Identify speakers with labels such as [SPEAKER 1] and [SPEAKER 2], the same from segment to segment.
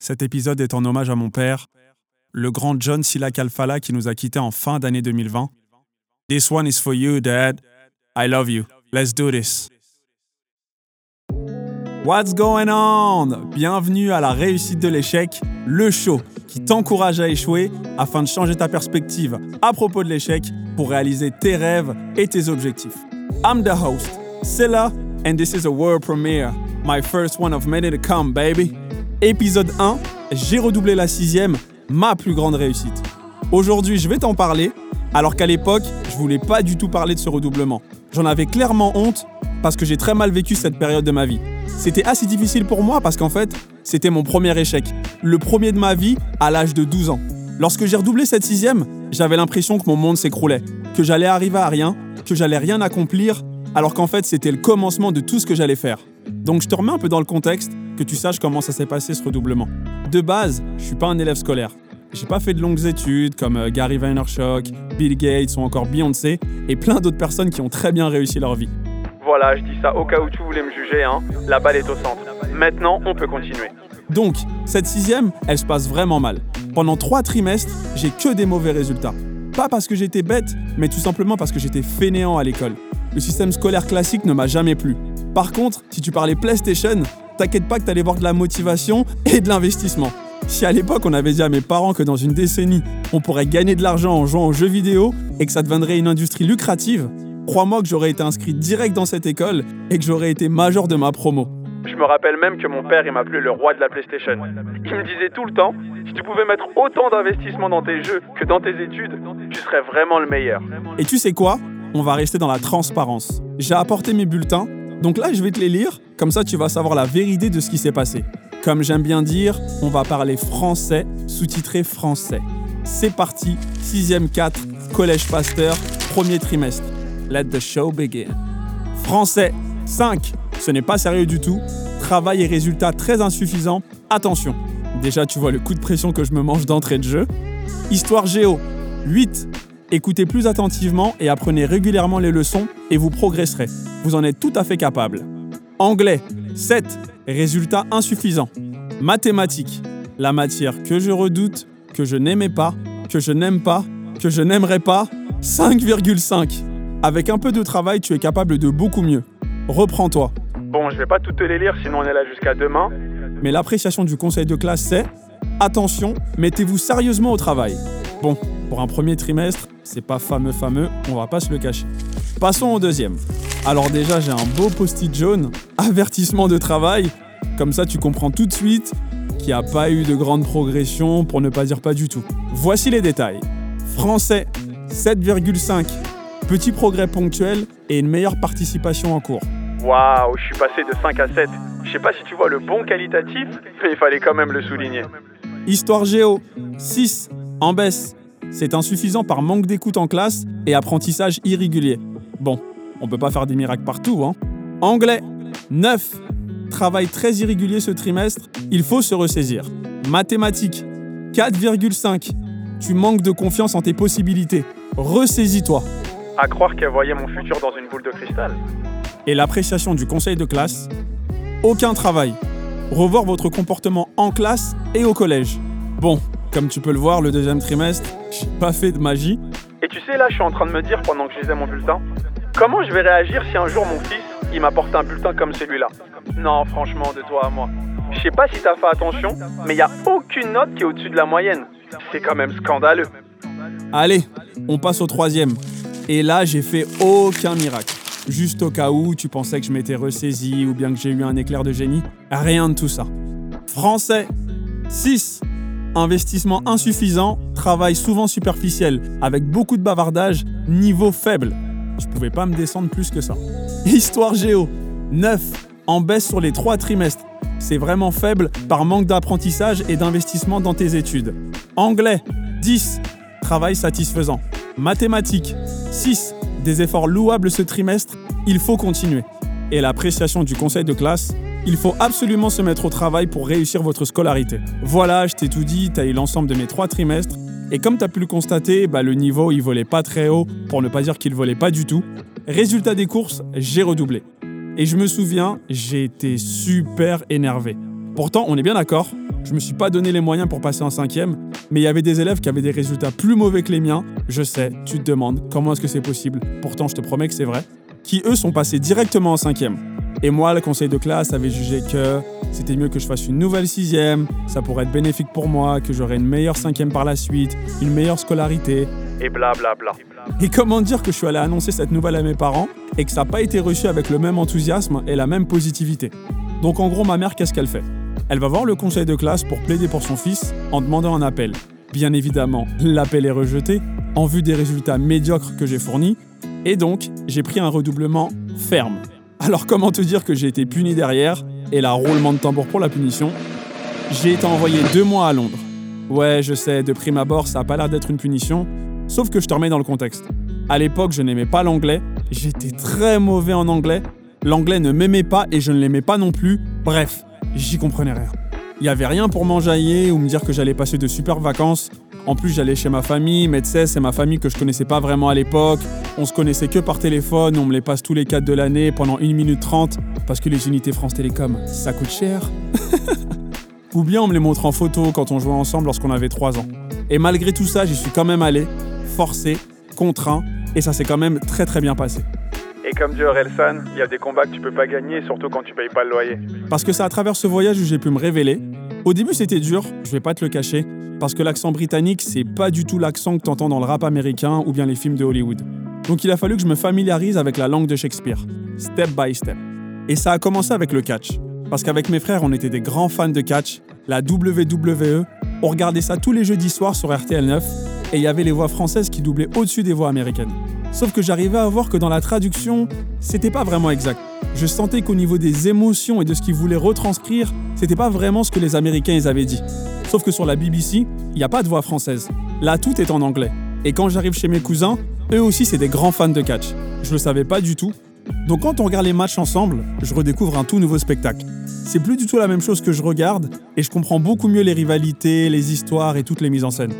[SPEAKER 1] Cet épisode est en hommage à mon père, le grand John Silla Kalfala qui nous a quittés en fin d'année 2020. This one is for you, Dad. I love you. Let's do this. What's going on? Bienvenue à la réussite de l'échec, le show qui t'encourage à échouer afin de changer ta perspective à propos de l'échec pour réaliser tes rêves et tes objectifs. I'm the host, Silla, and this is a world premiere. My first one of many to come, baby. Épisode 1, j'ai redoublé la sixième, ma plus grande réussite. Aujourd'hui, je vais t'en parler, alors qu'à l'époque, je voulais pas du tout parler de ce redoublement. J'en avais clairement honte parce que j'ai très mal vécu cette période de ma vie. C'était assez difficile pour moi parce qu'en fait, c'était mon premier échec. Le premier de ma vie à l'âge de 12 ans. Lorsque j'ai redoublé cette sixième, j'avais l'impression que mon monde s'écroulait, que j'allais arriver à rien, que j'allais rien accomplir, alors qu'en fait c'était le commencement de tout ce que j'allais faire. Donc je te remets un peu dans le contexte, que tu saches comment ça s'est passé ce redoublement. De base, je suis pas un élève scolaire. J'ai pas fait de longues études comme euh, Gary Vaynerchuk, Bill Gates ou encore Beyoncé et plein d'autres personnes qui ont très bien réussi leur vie.
[SPEAKER 2] Voilà, je dis ça au cas où tu voulais me juger, hein. La balle est au centre. Maintenant, on peut continuer.
[SPEAKER 1] Donc, cette sixième, elle se passe vraiment mal. Pendant trois trimestres, j'ai que des mauvais résultats. Pas parce que j'étais bête, mais tout simplement parce que j'étais fainéant à l'école. Le système scolaire classique ne m'a jamais plu. Par contre, si tu parlais PlayStation, t'inquiète pas que t'allais voir de la motivation et de l'investissement. Si à l'époque on avait dit à mes parents que dans une décennie, on pourrait gagner de l'argent en jouant aux jeux vidéo et que ça deviendrait une industrie lucrative, crois-moi que j'aurais été inscrit direct dans cette école et que j'aurais été major de ma promo.
[SPEAKER 2] Je me rappelle même que mon père, il m'appelait le roi de la PlayStation. Il me disait tout le temps, si tu pouvais mettre autant d'investissement dans tes jeux que dans tes études, tu serais vraiment le meilleur.
[SPEAKER 1] Et tu sais quoi? On va rester dans la transparence. J'ai apporté mes bulletins, donc là je vais te les lire, comme ça tu vas savoir la vérité de ce qui s'est passé. Comme j'aime bien dire, on va parler français, sous-titré français. C'est parti, 6ème 4, Collège Pasteur, premier trimestre. Let the show begin. Français, 5. Ce n'est pas sérieux du tout. Travail et résultats très insuffisants. Attention. Déjà, tu vois le coup de pression que je me mange d'entrée de jeu. Histoire géo, 8. Écoutez plus attentivement et apprenez régulièrement les leçons et vous progresserez. Vous en êtes tout à fait capable. Anglais, 7. Résultats insuffisants. Mathématiques, la matière que je redoute, que je n'aimais pas, que je n'aime pas, que je n'aimerais pas, 5,5. Avec un peu de travail, tu es capable de beaucoup mieux. Reprends-toi.
[SPEAKER 2] Bon, je vais pas toutes te les lire, sinon on est là jusqu'à demain.
[SPEAKER 1] Mais l'appréciation du conseil de classe, c'est attention, mettez-vous sérieusement au travail. Bon, pour un premier trimestre, c'est pas fameux fameux, on va pas se le cacher. Passons au deuxième. Alors déjà, j'ai un beau post-it jaune, avertissement de travail. Comme ça, tu comprends tout de suite qu'il n'y a pas eu de grande progression, pour ne pas dire pas du tout. Voici les détails. Français, 7,5. Petit progrès ponctuel et une meilleure participation en cours.
[SPEAKER 2] Waouh, je suis passé de 5 à 7. Je sais pas si tu vois le bon qualitatif, mais il fallait quand même le souligner.
[SPEAKER 1] Histoire géo, 6. En baisse. C'est insuffisant par manque d'écoute en classe et apprentissage irrégulier. Bon, on peut pas faire des miracles partout, hein. Anglais, 9. Travail très irrégulier ce trimestre, il faut se ressaisir. Mathématiques, 4,5. Tu manques de confiance en tes possibilités. Ressaisis-toi.
[SPEAKER 2] À croire qu'elle voyait mon futur dans une boule de cristal.
[SPEAKER 1] Et l'appréciation du conseil de classe, aucun travail. Revoir votre comportement en classe et au collège. Bon, comme tu peux le voir, le deuxième trimestre, j'ai pas fait de magie.
[SPEAKER 2] Et tu sais, là, je suis en train de me dire pendant que je lisais mon bulletin, comment je vais réagir si un jour mon fils, il m'apporte un bulletin comme celui-là? Non, franchement, de toi à moi. Je sais pas si t'as fait attention, mais il y a aucune note qui est au-dessus de la moyenne. C'est quand même scandaleux.
[SPEAKER 1] Allez, on passe au troisième. Et là, j'ai fait aucun miracle. Juste au cas où tu pensais que je m'étais ressaisi ou bien que j'ai eu un éclair de génie. Rien de tout ça. Français, 6. Investissement insuffisant, travail souvent superficiel, avec beaucoup de bavardage, niveau faible. Je pouvais pas me descendre plus que ça. Histoire géo, 9. En baisse sur les trois trimestres. C'est vraiment faible par manque d'apprentissage et d'investissement dans tes études. Anglais, 10. Travail satisfaisant. Mathématiques, 6. Des efforts louables ce trimestre, il faut continuer. Et l'appréciation du conseil de classe, il faut absolument se mettre au travail pour réussir votre scolarité. Voilà, je t'ai tout dit, t'as eu l'ensemble de mes trois trimestres. Et comme t'as pu le constater, bah, le niveau il volait pas très haut, pour ne pas dire qu'il volait pas du tout. Résultat des courses, j'ai redoublé. Et je me souviens, j'ai été super énervé. Pourtant, on est bien d'accord, Je me suis pas donné les moyens pour passer en cinquième, mais il y avait des élèves qui avaient des résultats plus mauvais que les miens. Je sais, tu te demandes comment est-ce que c'est possible? Pourtant, je te promets que c'est vrai. Qui eux sont passés directement en cinquième. Et moi, le conseil de classe avait jugé que c'était mieux que je fasse une nouvelle sixième, ça pourrait être bénéfique pour moi, que j'aurais une meilleure cinquième par la suite, une meilleure scolarité.
[SPEAKER 2] Et blablabla.
[SPEAKER 1] Et comment dire que je suis allé annoncer cette nouvelle à mes parents et que ça n'a pas été reçu avec le même enthousiasme et la même positivité. Donc en gros, ma mère, qu'est-ce qu'elle fait? Elle va voir le conseil de classe pour plaider pour son fils en demandant un appel. Bien évidemment, l'appel est rejeté en vue des résultats médiocres que j'ai fournis, et donc j'ai pris un redoublement ferme. Alors comment te dire que j'ai été puni derrière Et là, roulement de tambour pour la punition? J'ai été envoyé deux mois à Londres. Ouais, je sais, de prime abord, ça a pas l'air d'être une punition, sauf que je te remets dans le contexte. À l'époque, je n'aimais pas l'anglais, j'étais très mauvais en anglais, l'anglais ne m'aimait pas et je ne l'aimais pas non plus, bref, j'y comprenais rien. Il n'y avait rien pour m'enjailler ou me dire que j'allais passer de super vacances. En plus, j'allais chez ma famille, sais, c'est ma famille que je connaissais pas vraiment à l'époque. On se connaissait que par téléphone, on me les passe tous les 4 de l'année pendant 1 minute 30 parce que les unités France Télécom, ça coûte cher. Ou bien on me les montre en photo quand on jouait ensemble lorsqu'on avait 3 ans. Et malgré tout ça, j'y suis quand même allé, forcé, contraint, et ça s'est quand même très très bien passé.
[SPEAKER 2] Et comme dit Orelsan, il y a des combats que tu peux pas gagner, surtout quand tu payes pas le loyer.
[SPEAKER 1] Parce que c'est à travers ce voyage où j'ai pu me révéler. Au début, c'était dur, je vais pas te le cacher, parce que l'accent britannique, c'est pas du tout l'accent que t'entends dans le rap américain ou bien les films de Hollywood. Donc il a fallu que je me familiarise avec la langue de Shakespeare, step by step. Et ça a commencé avec le catch. Parce qu'avec mes frères, on était des grands fans de catch, la WWE, on regardait ça tous les jeudis soirs sur RTL 9, et il y avait les voix françaises qui doublaient au-dessus des voix américaines. Sauf que j'arrivais à voir que dans la traduction, c'était pas vraiment exact. Je sentais qu'au niveau des émotions et de ce qu'ils voulaient retranscrire, c'était pas vraiment ce que les Américains avaient dit. Sauf que sur la BBC, il n'y a pas de voix française. Là, tout est en anglais. Et quand j'arrive chez mes cousins, eux aussi, c'est des grands fans de catch. Je le savais pas du tout. Donc quand on regarde les matchs ensemble, je redécouvre un tout nouveau spectacle. C'est plus du tout la même chose que je regarde, et je comprends beaucoup mieux les rivalités, les histoires et toutes les mises en scène.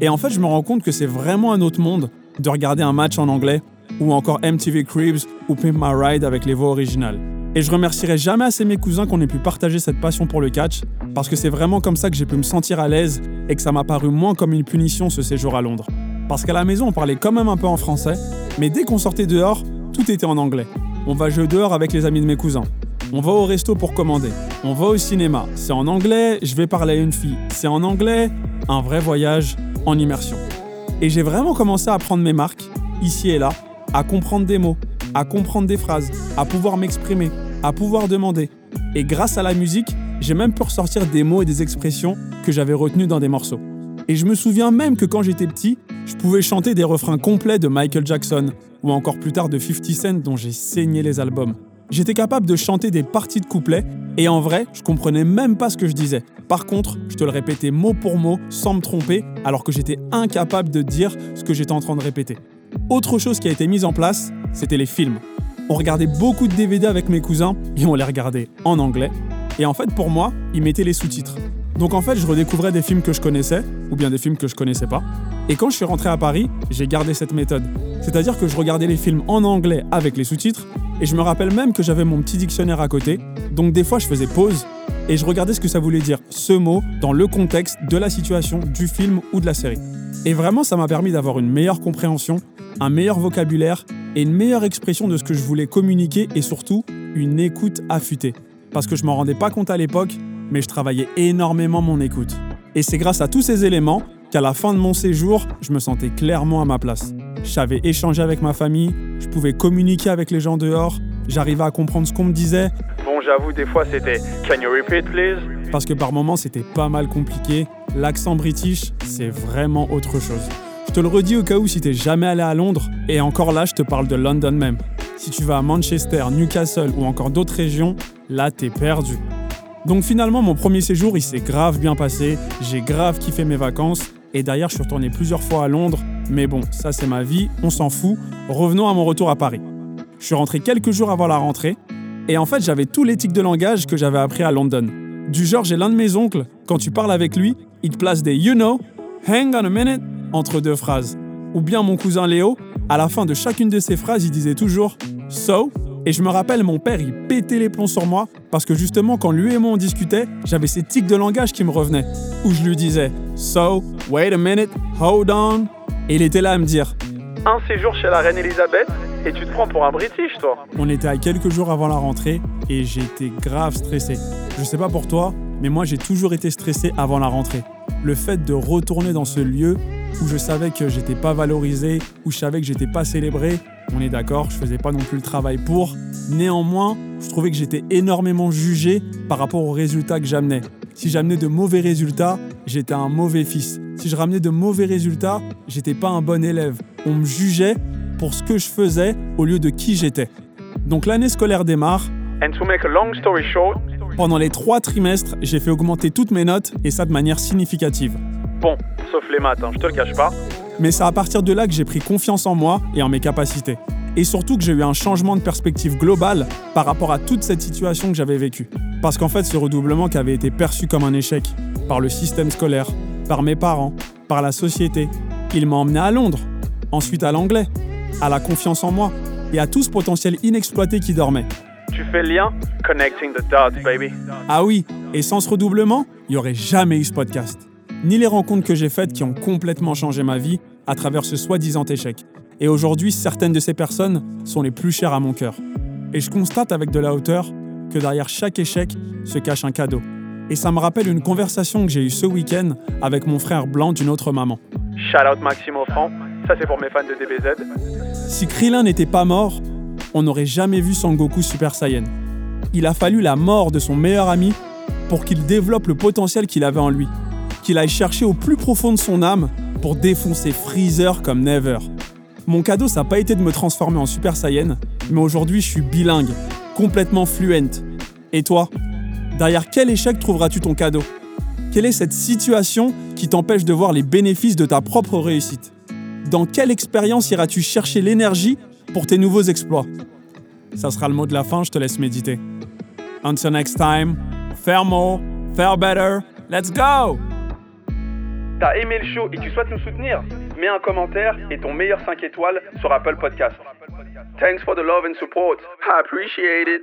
[SPEAKER 1] Et en fait, je me rends compte que c'est vraiment un autre monde de regarder un match en anglais, ou encore MTV Cribs ou Pimp My Ride avec les voix originales. Et je remercierai jamais assez mes cousins qu'on ait pu partager cette passion pour le catch, parce que c'est vraiment comme ça que j'ai pu me sentir à l'aise et que ça m'a paru moins comme une punition ce séjour à Londres. Parce qu'à la maison, on parlait quand même un peu en français, mais dès qu'on sortait dehors, tout était en anglais. On va jouer dehors avec les amis de mes cousins. On va au resto pour commander. On va au cinéma. C'est en anglais, je vais parler à une fille. C'est en anglais, un vrai voyage en immersion. Et j'ai vraiment commencé à prendre mes marques, ici et là, à comprendre des mots, à comprendre des phrases, à pouvoir m'exprimer, à pouvoir demander. Et grâce à la musique, j'ai même pu ressortir des mots et des expressions que j'avais retenus dans des morceaux. Et je me souviens même que quand j'étais petit, je pouvais chanter des refrains complets de Michael Jackson, ou encore plus tard de 50 Cent dont j'ai saigné les albums. J'étais capable de chanter des parties de couplets, et en vrai, je comprenais même pas ce que je disais. Par contre, je te le répétais mot pour mot, sans me tromper, alors que j'étais incapable de dire ce que j'étais en train de répéter. Autre chose qui a été mise en place, c'était les films. On regardait beaucoup de DVD avec mes cousins, et on les regardait en anglais. Et en fait, pour moi, ils mettaient les sous-titres. Donc en fait, je redécouvrais des films que je connaissais, ou bien des films que je connaissais pas. Et quand je suis rentré à Paris, j'ai gardé cette méthode. C'est-à-dire que je regardais les films en anglais avec les sous-titres, et je me rappelle même que j'avais mon petit dictionnaire à côté. Donc des fois, je faisais pause, et je regardais ce que ça voulait dire, ce mot, dans le contexte de la situation, du film ou de la série. Et vraiment, ça m'a permis d'avoir une meilleure compréhension, un meilleur vocabulaire, et une meilleure expression de ce que je voulais communiquer, et surtout, une écoute affûtée. Parce que je m'en rendais pas compte à l'époque, mais je travaillais énormément mon écoute. Et c'est grâce à tous ces éléments qu'à la fin de mon séjour, je me sentais clairement à ma place. Je savais échanger avec ma famille, je pouvais communiquer avec les gens dehors, j'arrivais à comprendre ce qu'on me disait.
[SPEAKER 2] Bon, j'avoue, des fois c'était Can you repeat, please?
[SPEAKER 1] Parce que par moments, c'était pas mal compliqué. L'accent british, c'est vraiment autre chose. Je te le redis au cas où si t'es jamais allé à Londres, et encore là, je te parle de London même. Si tu vas à Manchester, Newcastle ou encore d'autres régions, là, t'es perdu. Donc finalement, mon premier séjour, il s'est grave bien passé. J'ai grave kiffé mes vacances. Et d'ailleurs, je suis retourné plusieurs fois à Londres. Mais bon, ça c'est ma vie, on s'en fout. Revenons à mon retour à Paris. Je suis rentré quelques jours avant la rentrée. Et en fait, j'avais tous les tics de langage que j'avais appris à London. Du genre, j'ai l'un de mes oncles, quand tu parles avec lui, il place des you know, hang on a minute entre deux phrases. Ou bien mon cousin Léo, à la fin de chacune de ses phrases, il disait toujours so Et je me rappelle, mon père, il pétait les plombs sur moi parce que justement, quand lui et moi on discutait, j'avais ces tics de langage qui me revenaient. Où je lui disais So, wait a minute, hold on. Et il était là à me dire
[SPEAKER 2] Un séjour chez la reine Elisabeth et tu te prends pour un British, toi.
[SPEAKER 1] On était à quelques jours avant la rentrée et j'étais grave stressé. Je sais pas pour toi, mais moi j'ai toujours été stressé avant la rentrée. Le fait de retourner dans ce lieu où je savais que j'étais pas valorisé, où je savais que j'étais pas célébré, on est d'accord, je faisais pas non plus le travail pour. Néanmoins, je trouvais que j'étais énormément jugé par rapport aux résultats que j'amenais. Si j'amenais de mauvais résultats, j'étais un mauvais fils. Si je ramenais de mauvais résultats, j'étais pas un bon élève. On me jugeait pour ce que je faisais au lieu de qui j'étais. Donc l'année scolaire démarre.
[SPEAKER 2] And to make a long story short,
[SPEAKER 1] Pendant les trois trimestres, j'ai fait augmenter toutes mes notes et ça de manière significative.
[SPEAKER 2] bon, sauf les maths, hein, je te le cache pas.
[SPEAKER 1] Mais c'est à partir de là que j'ai pris confiance en moi et en mes capacités. Et surtout que j'ai eu un changement de perspective globale par rapport à toute cette situation que j'avais vécue. Parce qu'en fait, ce redoublement qui avait été perçu comme un échec par le système scolaire, par mes parents, par la société, il m'a emmené à Londres, ensuite à l'anglais, à la confiance en moi et à tout ce potentiel inexploité qui dormait.
[SPEAKER 2] Tu fais le lien? Connecting the dots, baby.
[SPEAKER 1] Ah oui, et sans ce redoublement, il n'y aurait jamais eu ce podcast. Ni les rencontres que j'ai faites qui ont complètement changé ma vie à travers ce soi-disant échec. Et aujourd'hui, certaines de ces personnes sont les plus chères à mon cœur. Et je constate avec de la hauteur que derrière chaque échec se cache un cadeau. Et ça me rappelle une conversation que j'ai eue ce week-end avec mon frère blanc d'une autre maman.
[SPEAKER 2] Shout out Maxime Offrand, ça c'est pour mes fans de DBZ.
[SPEAKER 1] Si Krillin n'était pas mort, on n'aurait jamais vu Son Goku Super Saiyan. Il a fallu la mort de son meilleur ami pour qu'il développe le potentiel qu'il avait en lui, qu'il aille chercher au plus profond de son âme pour défoncer Freezer comme Never. Mon cadeau, ça n'a pas été de me transformer en Super Saiyan, mais aujourd'hui je suis bilingue, complètement fluent. Et toi Derrière quel échec trouveras-tu ton cadeau? Quelle est cette situation qui t'empêche de voir les bénéfices de ta propre réussite? Dans quelle expérience iras-tu chercher l'énergie pour tes nouveaux exploits? Ça sera le mot de la fin, je te laisse méditer. Until next time, faire more, faire better, let's go
[SPEAKER 2] T'as aimé le show et tu souhaites nous soutenir? Mets un commentaire et ton meilleur 5 étoiles sur Apple Podcast. Thanks for the love and support. I appreciate it.